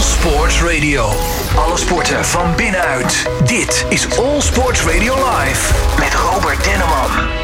All Sports Radio. Alle sporten van binnenuit. Dit is All Sports Radio Live met Robert Denneman.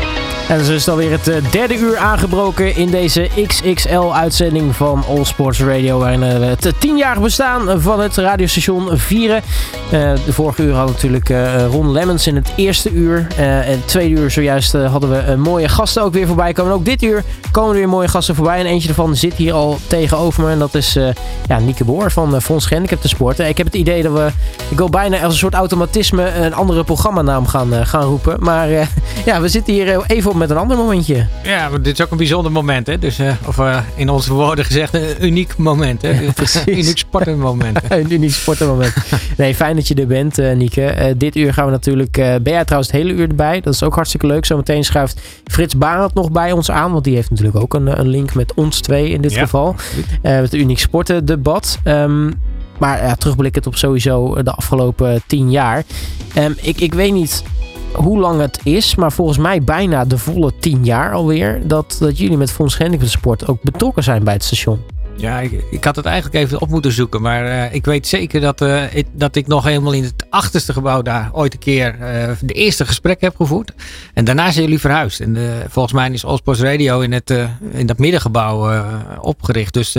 En zo is het alweer het eh, derde uur aangebroken in deze XXL-uitzending van All Sports Radio. Waarin we het tienjarig bestaan van het radiostation vieren. Uh, de vorige uur hadden we natuurlijk Ron Lemmens in het eerste uur. en het tweede uur zojuist hadden we mooie gasten ook weer voorbij komen. ook dit uur komen er weer mooie gasten voorbij. En eentje ervan zit hier al tegenover me. En dat is ja, Nieke Boer van Frans Gehandicapten de Sport. ik heb het idee dat we, ik wil bijna als een soort automatisme een andere programmanaam gaan, gaan roepen. Maar ja, we zitten hier even op met een ander momentje. Ja, dit is ook een bijzonder moment. Hè? Dus, uh, of uh, in onze woorden gezegd, een uniek moment. Hè? Ja, een uniek sportenmoment. een uniek sportenmoment. nee, fijn dat je er bent, uh, Nieke. dit uur gaan we natuurlijk... ben jij trouwens het hele uur erbij? Dat is ook hartstikke leuk. Zometeen schuift Frits Barend nog bij ons aan. Want die heeft natuurlijk ook een, een link met ons twee in dit ja, geval. het uniek sporten debat. Um, maar ja, terugblikkend op sowieso de afgelopen tien jaar. Um, ik, ik weet niet hoe lang het is, maar volgens mij bijna de volle tien jaar alweer, dat, dat jullie met Fonds Sport ook betrokken zijn bij het station. Ja, ik, ik, had het eigenlijk even op moeten zoeken. Maar uh, ik weet zeker dat, uh, ik, dat ik nog helemaal in het achterste gebouw daar ooit een keer uh, de eerste gesprek heb gevoerd. En daarna zijn jullie verhuisd. En volgens mij is Allsports Radio in, het, in dat middengebouw opgericht. Dus,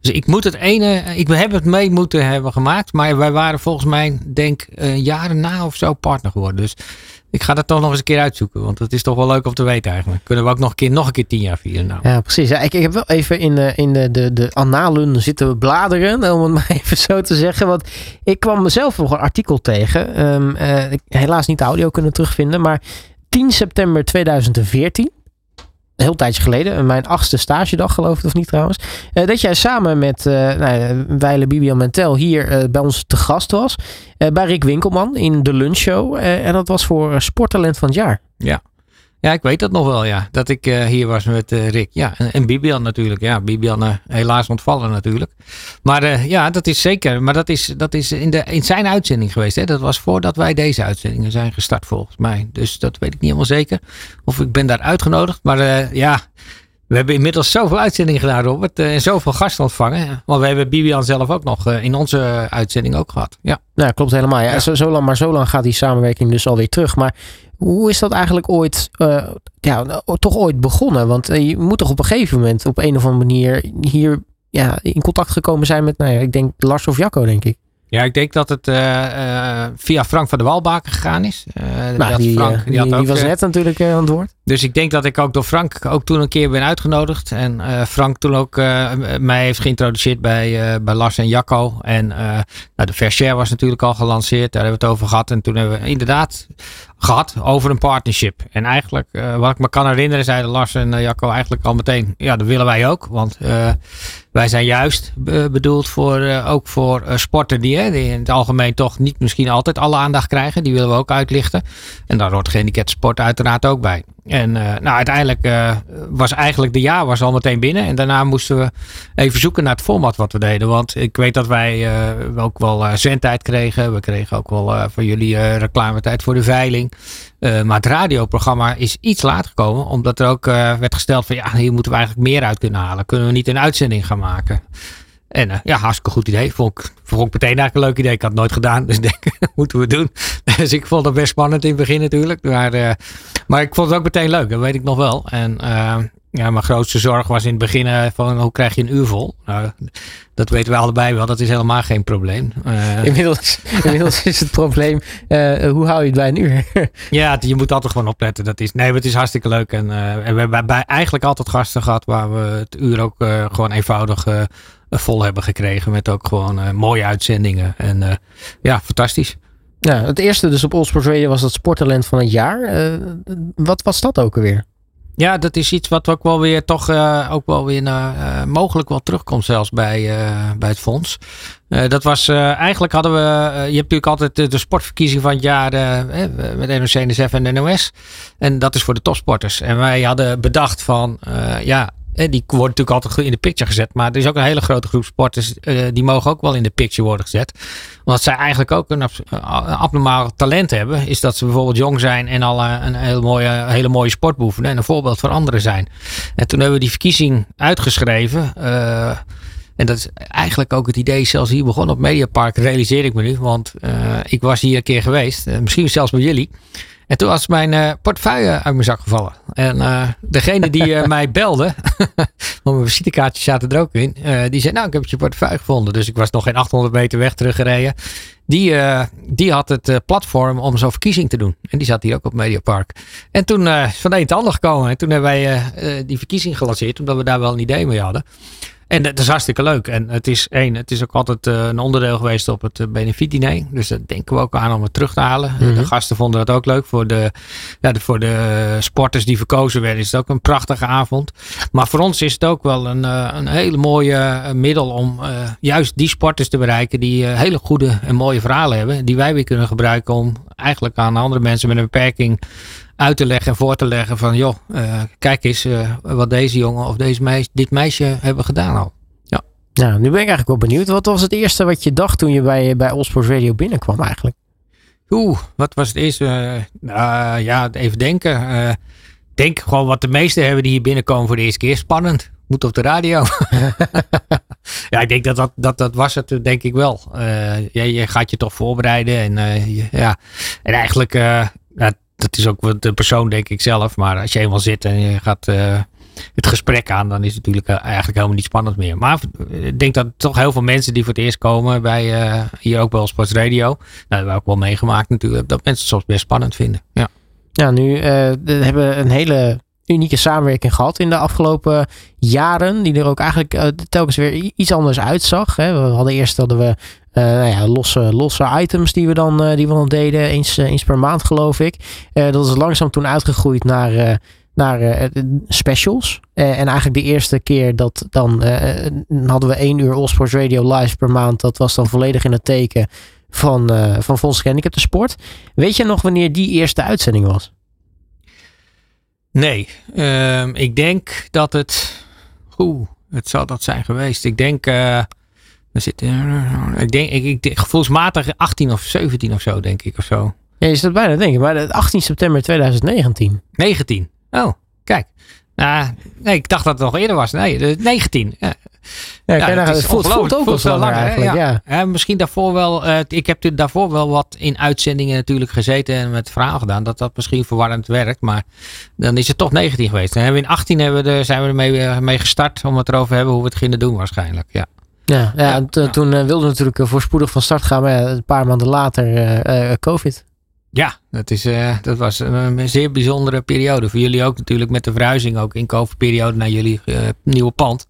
dus ik moet het ene, ik heb het mee moeten hebben gemaakt. Maar wij waren volgens mij, denk jaren na of zo partner geworden. Dus ik ga dat toch nog eens een keer uitzoeken. Want het is toch wel leuk om te weten eigenlijk. Kunnen we ook nog een keer, nog een keer tien jaar vieren. Nou. Ja, precies. Ja, ik, heb wel even in, de, in de, de, de annalen zitten bladeren. Om het maar even zo te zeggen. Want ik kwam mezelf nog een artikel tegen. Um, uh, helaas niet de audio kunnen terugvinden. Maar 10 september 2014 een heel tijdje geleden, mijn achtste stagedag geloof ik of niet trouwens, uh, dat jij samen met uh, nou, Weile Bibian Mentel hier uh, bij ons te gast was. bij Rick Winkelman in de lunchshow. en dat was voor Sporttalent van het jaar. Ja, ja, ik weet dat nog wel, ja. Dat ik uh, hier was met uh, Rick. Ja, en, en, Bibian natuurlijk. Ja, Bibian uh, helaas ontvallen natuurlijk. Maar ja, dat is zeker. Maar dat is, dat is in, de, in zijn uitzending geweest. Hè? Dat was voordat wij deze uitzendingen zijn gestart volgens mij. Dus dat weet ik niet helemaal zeker. Of ik ben daar uitgenodigd. Maar ja, we hebben inmiddels zoveel uitzendingen gedaan, Robert. En zoveel gasten ontvangen. Want we hebben Bibian zelf ook nog in onze uitzending ook gehad. Ja, nou, klopt helemaal. Ja. ja. Zo, zo lang, maar zo lang gaat die samenwerking dus alweer terug. Maar hoe is dat eigenlijk ooit, uh, ja, toch ooit begonnen? Want uh, je moet toch op een gegeven moment op een of andere manier hier ja, in contact gekomen zijn met, nou ja, ik denk Lars of Jacco, denk ik. Ja, ik denk dat het uh, via Frank van der Walbaken gegaan is. Uh, nou, die, Frank, die, die, die was net natuurlijk aan het woord. Dus ik denk dat ik ook door Frank ook toen een keer ben uitgenodigd. En Frank toen ook mij heeft geïntroduceerd bij, bij Lars en Jacco. En nou, de Fair was natuurlijk al gelanceerd. Daar hebben we het over gehad. En toen hebben we inderdaad gehad over een partnership. En eigenlijk, uh, wat ik me kan herinneren, zeiden Lars en uh, Jacco eigenlijk al meteen, ja, dat willen wij ook. Want uh, wij zijn juist bedoeld voor, ook voor sporten die, die, in het algemeen toch niet misschien altijd alle aandacht krijgen. Die willen we ook uitlichten. En daar hoort gehandicapt sport uiteraard ook bij. En uh, nou, uiteindelijk uh, was eigenlijk de jaar was al meteen binnen. En daarna moesten we even zoeken naar het format wat we deden. Want ik weet dat wij uh, ook wel zendtijd kregen. We kregen ook wel van jullie reclametijd voor de veiling. maar het radioprogramma is iets laat gekomen. Omdat er ook werd gesteld van ja, hier moeten we eigenlijk meer uit kunnen halen. Kunnen we niet een uitzending gaan maken? En uh, ja, hartstikke goed idee. Vond ik, vond ik meteen eigenlijk een leuk idee. Ik had het nooit gedaan, dus denk, moeten we doen. Dus ik vond het best spannend in het begin natuurlijk. Maar, uh, maar ik vond het ook meteen leuk, dat weet ik nog wel. En uh, ja, mijn grootste zorg was in het begin van hoe krijg je een uur vol? Nou, dat weten we allebei wel, dat is helemaal geen probleem. inmiddels, inmiddels is het probleem, hoe hou je het bij een uur? ja, je moet altijd gewoon opletten. Dat is, nee, het is hartstikke leuk. En, en we hebben bij, eigenlijk altijd gasten gehad waar we het uur ook gewoon eenvoudig vol hebben gekregen. Met ook gewoon uh, mooie uitzendingen. En uh, ja, fantastisch. Ja, het eerste dus op Allsports Radio was het sporttalent van het jaar. Wat was dat ook alweer? Ja, dat is iets wat ook wel weer toch ook wel weer naar, mogelijk wel terugkomt zelfs bij, bij het fonds. dat was eigenlijk hadden we, je hebt natuurlijk altijd de, de sportverkiezing van het jaar met NOC, NSF en NOS. En dat is voor de topsporters. En wij hadden bedacht van ja, die worden natuurlijk altijd in de picture gezet. Maar er is ook een hele grote groep sporters. Uh, die mogen ook wel in de picture worden gezet. Omdat zij eigenlijk ook een, abnormaal talent hebben. Is dat ze bijvoorbeeld jong zijn en al een hele mooie, hele mooie sport beoefenen. En een voorbeeld voor anderen zijn. En toen hebben we die verkiezing uitgeschreven. En dat is eigenlijk ook het idee zelfs hier begonnen op Mediapark, realiseer ik me nu. Want ik was hier een keer geweest, misschien zelfs bij jullie. En toen was mijn uh, portefeuille uit mijn zak gevallen. En uh, degene die uh, mij belde, want mijn visitekaartjes zaten er ook in, die zei, nou ik heb je portefeuille gevonden. Dus ik was nog geen 800 meter weg teruggereden. Die, die had het platform om zo'n verkiezing te doen. En die zat hier ook op Mediapark. En toen is van de een te ander gekomen. En toen hebben wij die verkiezing gelanceerd, omdat we daar wel een idee mee hadden. En dat is hartstikke leuk. En het is één, het is ook altijd uh, een onderdeel geweest op het uh, benefietdiner. Dus dat denken we ook aan om het terug te halen. Mm -hmm. De gasten vonden dat ook leuk. Voor de, ja, de, voor de sporters die verkozen werden is het ook een prachtige avond. Maar voor ons is het ook wel een, uh, een hele mooie middel om juist die sporters te bereiken die hele goede en mooie verhalen hebben. Die wij weer kunnen gebruiken om eigenlijk aan andere mensen met een beperking uit te leggen en voor te leggen van joh, uh, kijk eens uh, wat deze jongen of deze meisje, dit meisje hebben gedaan al. Ja. Nou, nu ben ik eigenlijk wel benieuwd. Wat was het eerste wat je dacht toen je bij, bij Allsports Radio binnenkwam eigenlijk? Oeh, wat was het eerste? Uh, ja, even denken. denk gewoon wat de meesten hebben die hier binnenkomen voor de eerste keer. Spannend. Moet op de radio. ja, ik denk dat dat, dat, dat was het, denk ik wel. je, je gaat je toch voorbereiden. En, ja. en eigenlijk, dat is ook de persoon, denk ik zelf. Maar als je eenmaal zit en je gaat het gesprek aan, dan is het natuurlijk eigenlijk helemaal niet spannend meer. Maar ik denk dat toch heel veel mensen die voor het eerst komen bij hier ook wel Sports Radio. Nou, dat hebben we ook wel meegemaakt natuurlijk. Dat mensen het soms best spannend vinden. Ja, ja nu hebben we een hele unieke samenwerking gehad in de afgelopen jaren. Die er ook eigenlijk telkens weer iets anders uitzag. Hè. We hadden eerst hadden we uh, nou ja, losse, losse items die we dan, uh, die we dan deden, eens, uh, eens per maand geloof ik. dat is langzaam toen uitgegroeid naar, naar specials. en eigenlijk de eerste keer dat dan hadden we één uur Allsports Radio live per maand. Dat was dan volledig in het teken van, van Fonds Gehandicapten Sport. Weet je nog wanneer die eerste uitzending was? Nee, ehm, ik denk dat het... Oeh, het zal dat zijn geweest. Ik denk... We zitten, ik denk, ik, ik, gevoelsmatig 18 of 17 of zo, denk ik, of zo. Ja, je zit bijna denken, maar 18 september 2019. 19. Oh, kijk. Nou, nee, ik dacht dat het nog eerder was. Nee, 19. Ja. Ja, ja het, het voelt, voelt, ook wel lang eigenlijk. Ja. ja. misschien daarvoor wel. Uh, ik heb daarvoor wel wat in uitzendingen natuurlijk gezeten en met verhaal gedaan. Dat dat misschien verwarrend werkt. Maar dan is het toch 19 geweest. Hebben we in 18 hebben we er, zijn we ermee eh, mee gestart om het erover te hebben hoe we het gingen doen waarschijnlijk. Ja. Ja, toen uh, wilden we natuurlijk voorspoedig van start gaan, maar een paar maanden later uh, COVID. Ja, dat, is, dat was een, zeer bijzondere periode. Voor jullie ook natuurlijk met de verhuizing ook in COVID-periode naar jullie nieuwe pand.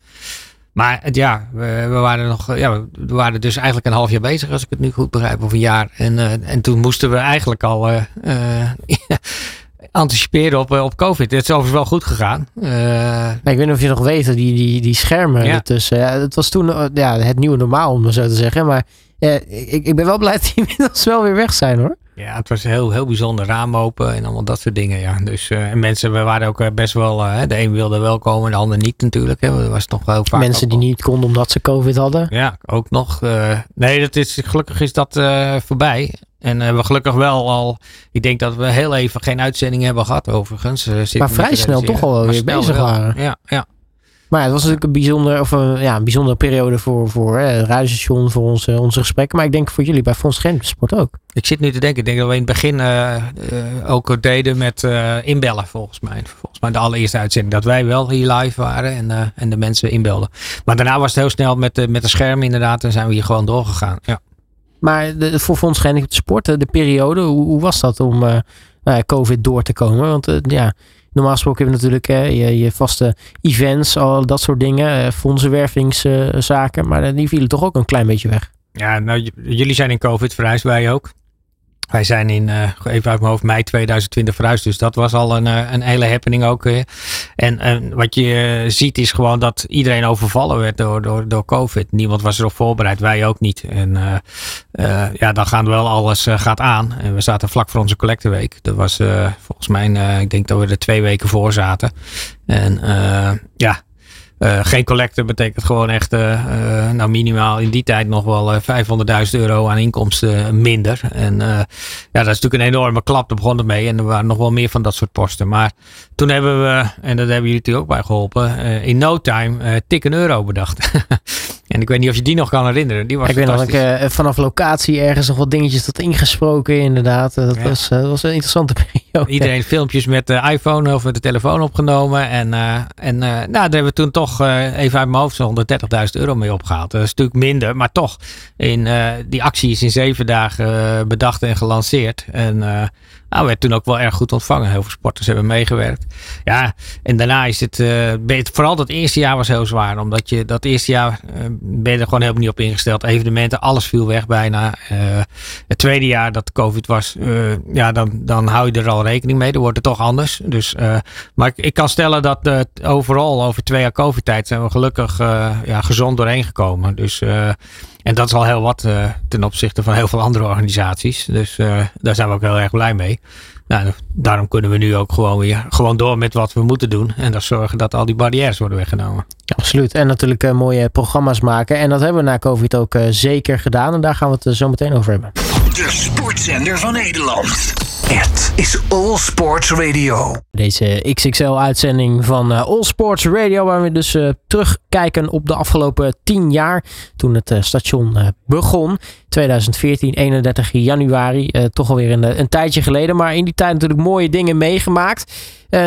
Maar het, ja, we, we, waren nog, ja, we waren dus eigenlijk een half jaar bezig, als ik het nu goed begrijp, of een jaar. En, en toen moesten we eigenlijk al anticiperen op, eh, op COVID. Het is overigens wel goed gegaan. Uh, ik weet niet of je nog weet, die, die, die schermen ja. ertussen. Ja, het was toen eh, ja, het nieuwe normaal, om maar zo te zeggen. Maar ik, ik ben wel blij dat die inmiddels wel weer weg zijn hoor. Ja, het was heel, heel bijzonder. Raam open en allemaal dat soort dingen. Ja. Dus, uh, en mensen, we waren ook best wel. Uh, de een wilde wel komen, de ander niet natuurlijk. Hè. Dat was nog wel vaak. Mensen die niet konden omdat ze COVID hadden. Ja, ook nog. Uh, nee, dat is, gelukkig is dat voorbij. En hebben we gelukkig wel al. Ik denk dat we heel even geen uitzending hebben gehad, overigens. maar vrij snel toch al weer bezig waren. Ja, ja. Maar ja, het was natuurlijk een, bijzonder, of een, ja, een bijzondere periode voor, voor hè, het radiostation, voor onze, onze gesprekken. Maar ik denk voor jullie bij Fonds Sport ook. Ik zit nu te denken, ik denk dat we in het begin uh, uh, ook deden met uh, inbellen volgens mij. Volgens mij de allereerste uitzending dat wij wel hier live waren en, en de mensen inbelden. Maar daarna was het heel snel met, de met de schermen inderdaad en zijn we hier gewoon doorgegaan. Ja. Maar de, voor Fonds Sport, de periode, hoe, hoe was dat om COVID door te komen? Want ja Normaal gesproken hebben we natuurlijk je, je, vaste events, al dat soort dingen, eh, fondsenwervingszaken. maar die vielen toch ook een klein beetje weg. Ja, nou, jullie zijn in COVID verhuisd, wij ook. Wij zijn in, uh, even uit mijn hoofd, mei 2020 verhuisd. Dus dat was al een, uh, een hele happening ook. Uh. En wat je ziet is gewoon dat iedereen overvallen werd door, door, door COVID. Niemand was erop voorbereid, wij ook niet. En ja, dan gaan wel alles gaat aan. En we zaten vlak voor onze collecteweek. Dat was volgens mij, ik denk dat we er twee weken voor zaten. En ja, uh, geen collector betekent gewoon echt, uh, nou minimaal in die tijd nog wel 500.000 euro aan inkomsten minder. En ja, dat is natuurlijk een enorme klap, daar begon het mee. En er waren nog wel meer van dat soort posten. Maar toen hebben we, en dat hebben jullie natuurlijk ook bij geholpen, in no time tik een euro bedacht. En ik weet niet of je die nog kan herinneren. Die was ik weet nog, ik, vanaf locatie ergens nog wat dingetjes tot ingesproken inderdaad. Dat, was, dat was een interessante periode. Iedereen filmpjes met de iPhone of met de telefoon opgenomen. En, en nou, daar hebben we toen toch even uit mijn hoofd zo'n 130.000 euro mee opgehaald. Dat is natuurlijk minder, maar toch. In, die actie is in zeven dagen bedacht en gelanceerd. En nou, werd toen ook wel erg goed ontvangen. Heel veel sporters hebben meegewerkt. Ja, en daarna is het, uh, vooral dat eerste jaar was heel zwaar. Omdat je dat eerste jaar uh, ben je er gewoon helemaal niet op ingesteld. Evenementen, alles viel weg bijna. Uh, het tweede jaar dat COVID was, ja, dan, dan hou je er al rekening mee. Dan wordt het toch anders. Dus, maar ik, ik, kan stellen dat overal over twee jaar COVID tijd zijn we gelukkig ja, gezond doorheen gekomen. Dus en dat is al heel wat uh, ten opzichte van heel veel andere organisaties. Dus uh, daar zijn we ook heel erg blij mee. Nou, daarom kunnen we nu ook gewoon weer gewoon door met wat we moeten doen. En dat zorgen dat al die barrières worden weggenomen. absoluut. En natuurlijk uh, mooie programma's maken. En dat hebben we na COVID ook zeker gedaan. En daar gaan we het zo meteen over hebben. De sportzender van Nederland. Het is All Sports Radio. Deze XXL-uitzending van uh, All Sports Radio, waar we dus uh, terugkijken op de afgelopen 10 jaar. Toen het uh, station begon, 2014, 31 januari. toch alweer een, een tijdje geleden, maar in die tijd natuurlijk mooie dingen meegemaakt.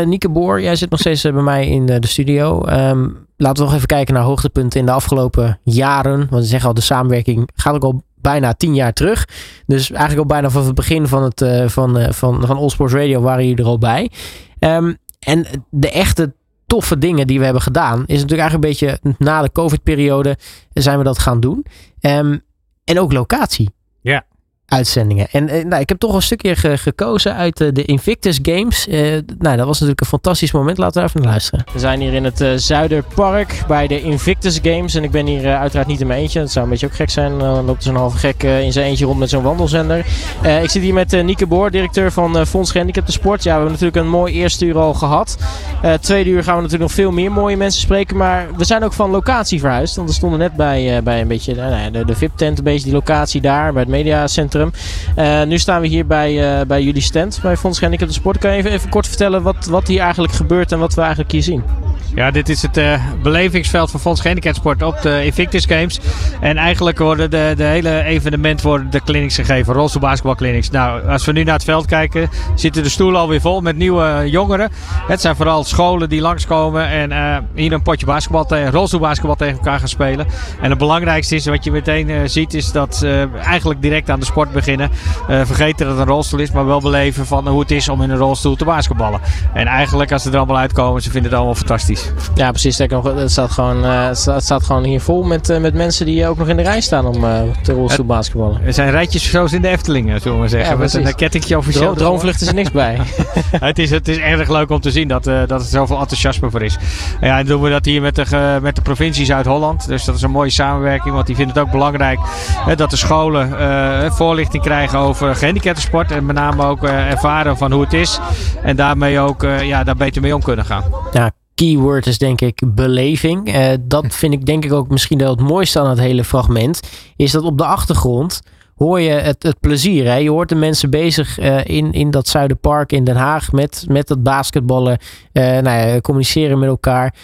Nieke Boor, jij zit nog steeds bij mij in de studio. Um, laten we nog even kijken naar hoogtepunten in de afgelopen jaren. Want we zeggen al, de samenwerking gaat ook al bijna tien jaar terug. Dus eigenlijk al bijna vanaf het begin van, het, uh, van, uh, van, van All Sports Radio waren jullie er al bij. Um, en de echte toffe dingen die we hebben gedaan, is natuurlijk eigenlijk een beetje na de COVID-periode zijn we dat gaan doen. Um, en ook locatie. Ja uitzendingen. En eh, nou, ik heb toch een stukje gekozen uit uh, de Invictus Games. Uh, nou, dat was natuurlijk een fantastisch moment. Laten we even naar luisteren. We zijn hier in het Zuiderpark bij de Invictus Games. En ik ben hier uiteraard niet in mijn eentje. Dat zou een beetje ook gek zijn. Dan loopt zo'n halve gek in zijn eentje rond met zo'n wandelzender. ik zit hier met Nieke Boor, directeur van Fonds Gehandicapten Sport. Ja, we hebben natuurlijk een mooi eerste uur al gehad. tweede uur gaan we natuurlijk nog veel meer mooie mensen spreken. Maar we zijn ook van locatie verhuisd. Want we stonden net bij, bij een beetje nou, de, de VIP-tent, een beetje die locatie daar, bij het mediacentrum. Uh, nu staan we hier bij, uh, bij jullie stand, bij Fonds Gehandicapten de Sport. Kan je even, even kort vertellen wat, wat hier eigenlijk gebeurt en wat we eigenlijk hier zien? Ja, dit is het uh, belevingsveld van Fonds Gehandicaptensport op de Invictus Games. En eigenlijk worden de, de hele evenement worden de clinics gegeven, rolstoelbasketbalclinics. Nou, als we nu naar het veld kijken, zitten de stoelen alweer vol met nieuwe jongeren. Het zijn vooral scholen die langskomen en uh, hier een potje basketbal tegen, rolstoelbasketbal tegen elkaar gaan spelen. En het belangrijkste is, wat je meteen uh, ziet, is dat ze eigenlijk direct aan de sport beginnen. vergeten dat het een rolstoel is, maar wel beleven van hoe het is om in een rolstoel te basketballen. En eigenlijk, als ze er allemaal uitkomen, ze vinden het allemaal fantastisch. Ja, precies. Het staat gewoon, het staat gewoon hier vol met, uh, met mensen die ook nog in de rij staan om te rolstoel basketballen. Er zijn rijtjes zoals in de Efteling, zullen we maar zeggen. Ja, met een kettingje officieel. Dro droomvlucht is er niks bij. het, is, het is erg leuk om te zien dat, dat er zoveel enthousiasme voor is. En ja, en doen we dat hier met de, met de provincie Zuid-Holland. Dus dat is een mooie samenwerking, want die vinden het ook belangrijk dat de scholen voorlichting krijgen over gehandicaptensport. En met name ook ervaren van hoe het is. En daarmee ook ja, daar beter mee om kunnen gaan. Ja, keyword is denk ik beleving. Uh, dat vind ik denk ik ook misschien wel het mooiste aan het hele fragment. Is dat op de achtergrond hoor je het, het plezier. Hè? Je hoort de mensen bezig uh, in, in dat Zuiderpark in Den Haag met, met dat basketballen. Uh, nou ja, communiceren met elkaar.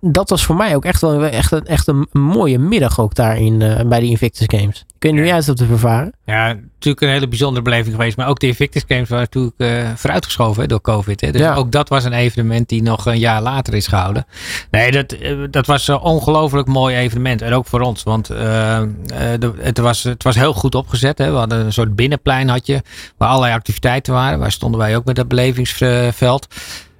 Dat was voor mij ook echt wel echt, een, echt een mooie middag ook daarin bij de Invictus Games. Kun je nu juist op te vervaren? Ja, natuurlijk een hele bijzondere beleving geweest. Maar ook de Invictus Games waren natuurlijk uh, vooruitgeschoven door COVID. Hè. Dus ja. ook dat was een evenement die nog een jaar later is gehouden. Nee, dat, dat was een ongelooflijk mooi evenement. En ook voor ons. Want uh, de, het, was, het was heel goed opgezet. Hè. We hadden een soort binnenplein had je, waar allerlei activiteiten waren. Waar stonden wij ook met dat belevingsveld.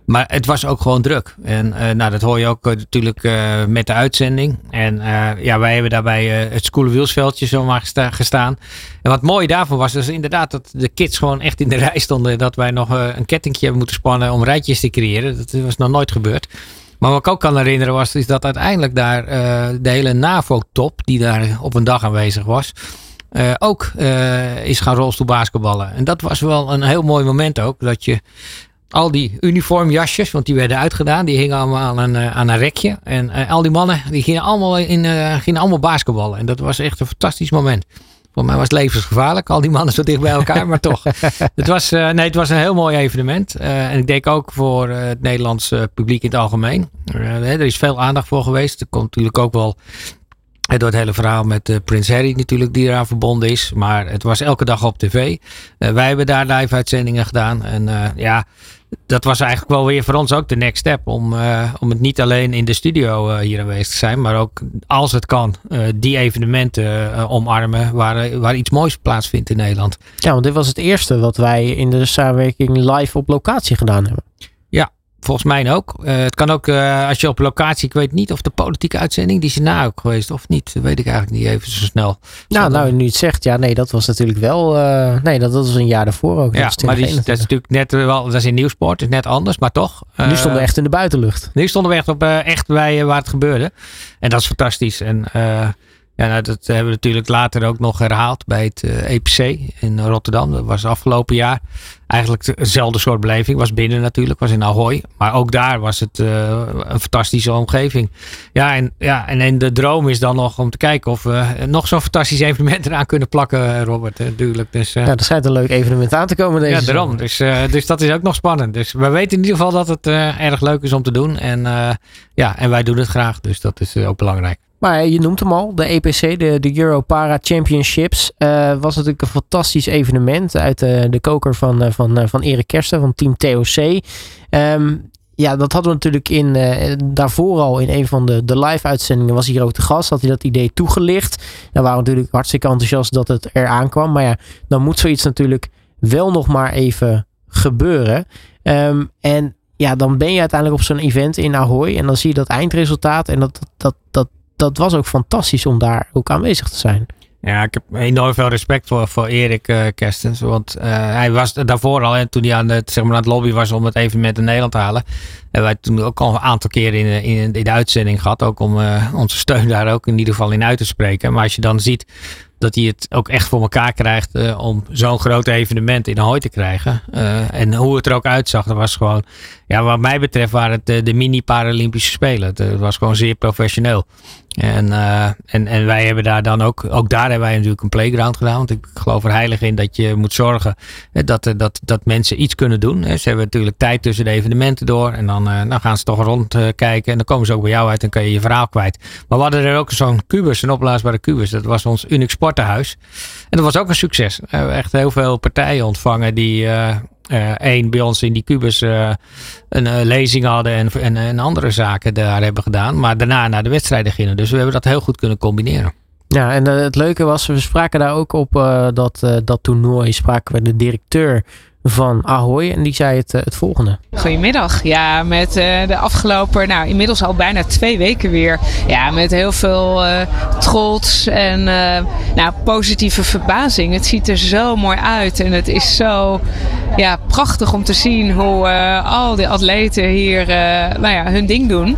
Maar het was ook gewoon druk. En uh, nou, dat hoor je ook uh, natuurlijk uh, met de uitzending. En ja, wij hebben daarbij het Skoelenwielsveldje zomaar gestaan. En wat mooi daarvan was, is inderdaad dat de kids gewoon echt in de rij stonden. Dat wij nog een kettingje hebben moeten spannen om rijtjes te creëren. Dat was nog nooit gebeurd. Maar wat ik ook kan herinneren was, is dat uiteindelijk daar de hele NAVO-top, die daar op een dag aanwezig was, ook is gaan rolstoelbasketballen. En dat was wel een heel mooi moment ook. Dat je al die uniformjasjes, want die werden uitgedaan, die hingen allemaal aan een, eh, aan een rekje. En uh, al die mannen, die gingen allemaal, in, uh, gingen allemaal basketballen. En dat was echt een fantastisch moment. Voor mij was het levensgevaarlijk, al die mannen zo dicht bij elkaar, maar toch. Het was, uh, nee, het was een heel mooi evenement. en ik denk ook voor het Nederlandse publiek in het algemeen. er is veel aandacht voor geweest. Er komt natuurlijk ook wel Door het hele verhaal met Prins Harry natuurlijk, die eraan verbonden is. Maar het was elke dag op tv. wij hebben daar live uitzendingen gedaan. En ja, dat was eigenlijk wel weer voor ons ook de next step. Om, uh, om het niet alleen in de studio uh, hier aanwezig te zijn. Maar ook als het kan, uh, die evenementen omarmen. Waar, waar iets moois plaatsvindt in Nederland. Ja, want dit was het eerste wat wij in de samenwerking live op locatie gedaan hebben. Volgens mij ook. Uh, het kan ook uh, als je op locatie, ik weet niet of de politieke uitzending, die is na ook geweest of niet. Dat weet ik eigenlijk niet even zo snel. Nou, nou, nu het zegt, ja, nee, dat was natuurlijk wel, uh, nee, dat, dat was een jaar daarvoor ook. Ja, maar die, dat is natuurlijk net wel, dat is in nieuwsport, is net anders, maar toch. nu stonden we echt in de buitenlucht. Nu stonden we echt op, echt bij waar het gebeurde. En dat is fantastisch. En ja, nou, dat hebben we natuurlijk later ook nog herhaald bij het EPC in Rotterdam. Dat was afgelopen jaar eigenlijk dezelfde soort beleving. Was binnen natuurlijk, was in Ahoy. Maar ook daar was het uh, een fantastische omgeving. Ja en, ja, en, en de droom is dan nog om te kijken of we nog zo'n fantastisch evenement eraan kunnen plakken, Robert. Natuurlijk. Dus, uh, ja, er schijnt een leuk evenement aan te komen deze Ja, daarom. Dus, dus dat is ook nog spannend. Dus we weten in ieder geval dat het erg leuk is om te doen. En, ja, en wij doen het graag. Dus dat is ook belangrijk. Maar je noemt hem al, de EPC, de, de Euro Para Championships. was natuurlijk een fantastisch evenement uit de koker van, van van, van Erik Kersten van Team TOC. Ehm, ja, dat hadden we natuurlijk in, daarvoor al in een van de, de live uitzendingen was hier ook te gast. Had hij dat idee toegelicht. Daar waren we natuurlijk hartstikke enthousiast dat het eraan kwam. Maar ja, dan moet zoiets natuurlijk wel nog maar even gebeuren. Um, en ja, dan ben je uiteindelijk op zo'n event in Ahoy. En dan zie je dat eindresultaat. En dat, dat, dat, dat was ook fantastisch om daar ook aanwezig te zijn. Ja, ik heb enorm veel respect voor, voor Erik uh, Kerstens. Want uh, hij was daarvoor al, en toen hij aan het, zeg maar, aan het lobby was om het evenement in Nederland te halen. Hebben wij toen ook al een aantal keren in, in, in de uitzending gehad. Ook om uh, onze steun daar ook in ieder geval in uit te spreken. Maar als je dan ziet dat hij het ook echt voor elkaar krijgt om zo'n groot evenement in Ahoy te krijgen. En hoe het er ook uitzag, dat was gewoon, ja, wat mij betreft waren het de, de mini-Paralympische Spelen. Het, was gewoon zeer professioneel. En, uh, en, en wij hebben daar dan ook, ook daar hebben wij natuurlijk een playground gedaan. Want ik geloof er heilig in dat je moet zorgen dat, dat, dat mensen iets kunnen doen. Ze hebben natuurlijk tijd tussen de evenementen door. En dan, dan gaan ze toch rondkijken. En dan komen ze ook bij jou uit en kan je je verhaal kwijt. Maar we hadden er ook zo'n kubus, een opblaasbare kubus. Dat was ons uniek sportenhuis. En dat was ook een succes. We hebben echt heel veel partijen ontvangen die... één bij ons in die kubus uh, een lezing hadden en, en, en, andere zaken daar hebben gedaan. Maar daarna naar de wedstrijden gingen. Dus we hebben dat heel goed kunnen combineren. Ja, en het leuke was, we spraken daar ook op dat, dat toernooi, spraken we de directeur van Ahoy. En die zei het, het volgende. Goedemiddag. Ja, met uh, de afgelopen, nou inmiddels al bijna twee weken weer. Ja, met heel veel uh, trots en nou, positieve verbazing. Het ziet er zo mooi uit en het is zo ja, prachtig om te zien hoe al die atleten hier nou ja, hun ding doen.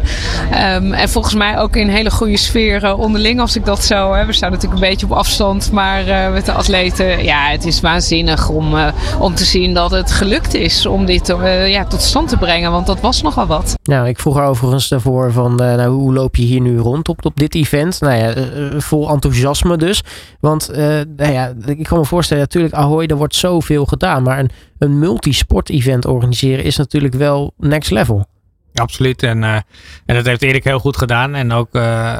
Um, en volgens mij ook in hele goede sfeer onderling als ik dat zo. Hè. We staan natuurlijk een beetje op afstand, maar met de atleten, ja, het is waanzinnig om, om te zien dat het gelukt is om dit uh, ja, tot stand te brengen. Want dat was nogal wat. Nou, ik vroeg er overigens daarvoor van uh, nou, hoe loop je hier nu rond op, dit event? Nou ja, uh, vol enthousiasme dus. Want nou ja, ik kan me voorstellen, natuurlijk Ahoy, er wordt zoveel gedaan. Maar een, een multisport event organiseren is natuurlijk wel next level. Absoluut. En, uh, en dat heeft Erik heel goed gedaan. En ook, uh,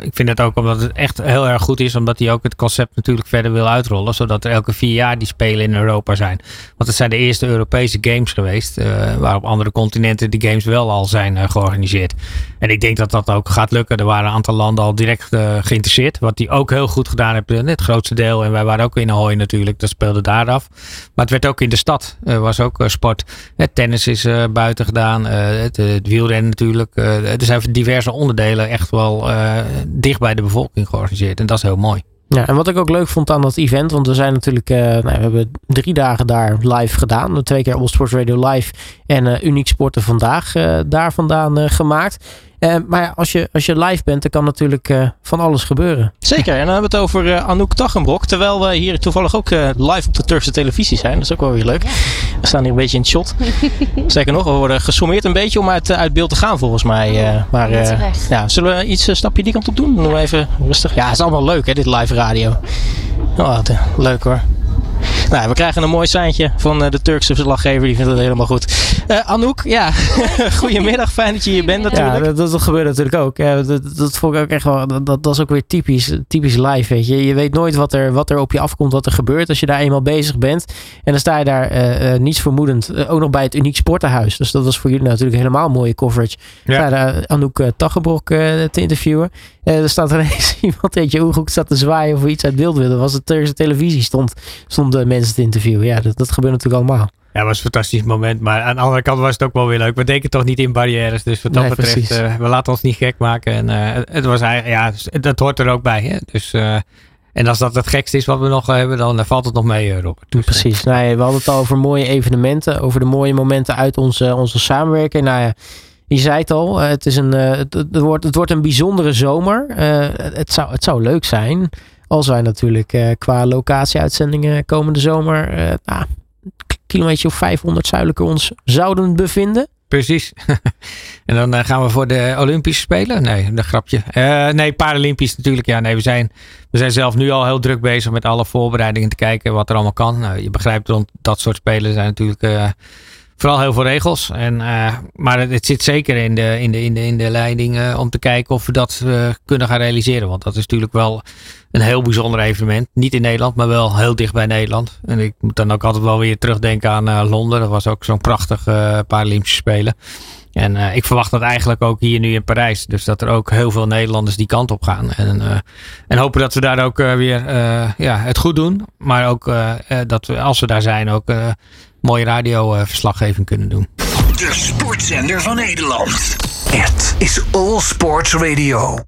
ik vind het ook omdat het echt heel erg goed is, omdat hij ook het concept natuurlijk verder wil uitrollen. Zodat er elke vier jaar die spelen in Europa zijn. Want het zijn de eerste Europese games geweest, uh, waar op andere continenten die games wel al zijn georganiseerd. En ik denk dat dat ook gaat lukken. Er waren een aantal landen al direct geïnteresseerd. Wat hij ook heel goed gedaan heeft, het grootste deel. En wij waren ook in Ahoy natuurlijk, dat speelde daar af. Maar het werd ook in de stad, was ook sport. Het tennis is buiten gedaan. het het wielrennen natuurlijk. Uh, er zijn diverse onderdelen echt wel uh, dicht bij de bevolking georganiseerd. En dat is heel mooi. Ja, en wat ik ook leuk vond aan dat event, want we zijn natuurlijk, nou, we hebben drie dagen daar live gedaan. Twee keer All Sports Radio live en Uniek Sporten vandaag daar vandaan gemaakt. Uh, maar als je, als je live bent, dan kan natuurlijk uh, van alles gebeuren. Zeker, en dan hebben we het over uh, Anouk Taggenbrok. Terwijl we hier toevallig ook live op de Turkse televisie zijn. Dat is ook wel weer leuk. We staan hier een beetje in het shot. Zeker nog, we worden gesommeerd een beetje om uit, uit beeld te gaan volgens mij. maar ja, zullen we iets stapje die kant op doen? Doen we even rustig. Ja, het is allemaal leuk hè, dit live radio. Oh, leuk hoor. Nou, we krijgen een mooi seintje van de Turkse verslaggever. Die vindt het helemaal goed. Anouk, ja, goedemiddag. Fijn dat je hier bent natuurlijk. Ja, dat, dat gebeurt natuurlijk ook. Ja, dat, dat vond ik ook echt wel. Dat, dat is ook weer typisch, typisch live. Weet je. je weet nooit wat er, wat er op je afkomt, wat er gebeurt als je daar eenmaal bezig bent. En dan sta je daar uh, niets vermoedend. ook nog bij het Uniek Sportenhuis. Dus dat was voor jullie natuurlijk helemaal mooie coverage. Ja. Daar Anouk uh, Taggebrok te interviewen. Er staat er ineens iemand in je ooghoek staat te zwaaien of iets uit beeld willen. Was het Turkse televisie stond, stonden mensen te interviewen. Ja, dat, dat gebeurt natuurlijk allemaal. Ja, het was een fantastisch moment. Maar aan de andere kant was het ook wel weer leuk. We denken toch niet in barrières. Dus wat dat betreft, uh, we laten ons niet gek maken. En uh, het was eigenlijk, ja, dat hoort er ook bij. Hè? Dus, uh, en als dat het gekste is wat we nog hebben, dan valt het nog mee, Robert. Dus, Precies. Nou, ja, we hadden het al over mooie evenementen. Over de mooie momenten uit onze, onze samenwerking. Nou ja, je zei het al. Het, is een, het, het, wordt, het wordt een bijzondere zomer. het, zou, het zou leuk zijn als wij natuurlijk qua locatieuitzendingen komende zomer... Nou, kilometer of 500 zuidelijker ons zouden bevinden. Precies. en dan gaan we voor de Olympische Spelen? Nee, een grapje. Uh, nee, Paralympisch natuurlijk. Ja, nee, we zijn, we zijn zelf nu al heel druk bezig met alle voorbereidingen te kijken wat er allemaal kan. Nou, je begrijpt, rond dat soort spelen zijn natuurlijk vooral heel veel regels. En, maar het, zit zeker in de, in de, in de, in de leiding om te kijken of we dat kunnen gaan realiseren. Want dat is natuurlijk wel een heel bijzonder evenement. Niet in Nederland, maar wel heel dicht bij Nederland. En ik moet dan ook altijd wel weer terugdenken aan uh, Londen. Dat was ook zo'n prachtig uh, Paralympische Spelen. En uh, ik verwacht dat eigenlijk ook hier nu in Parijs. Dus dat er ook heel veel Nederlanders die kant op gaan. En, en hopen dat we daar ook weer ja, het goed doen. Maar ook dat we, als we daar zijn, ook mooie radioverslaggeving kunnen doen. De sportzender van Nederland. Het is All Sports Radio.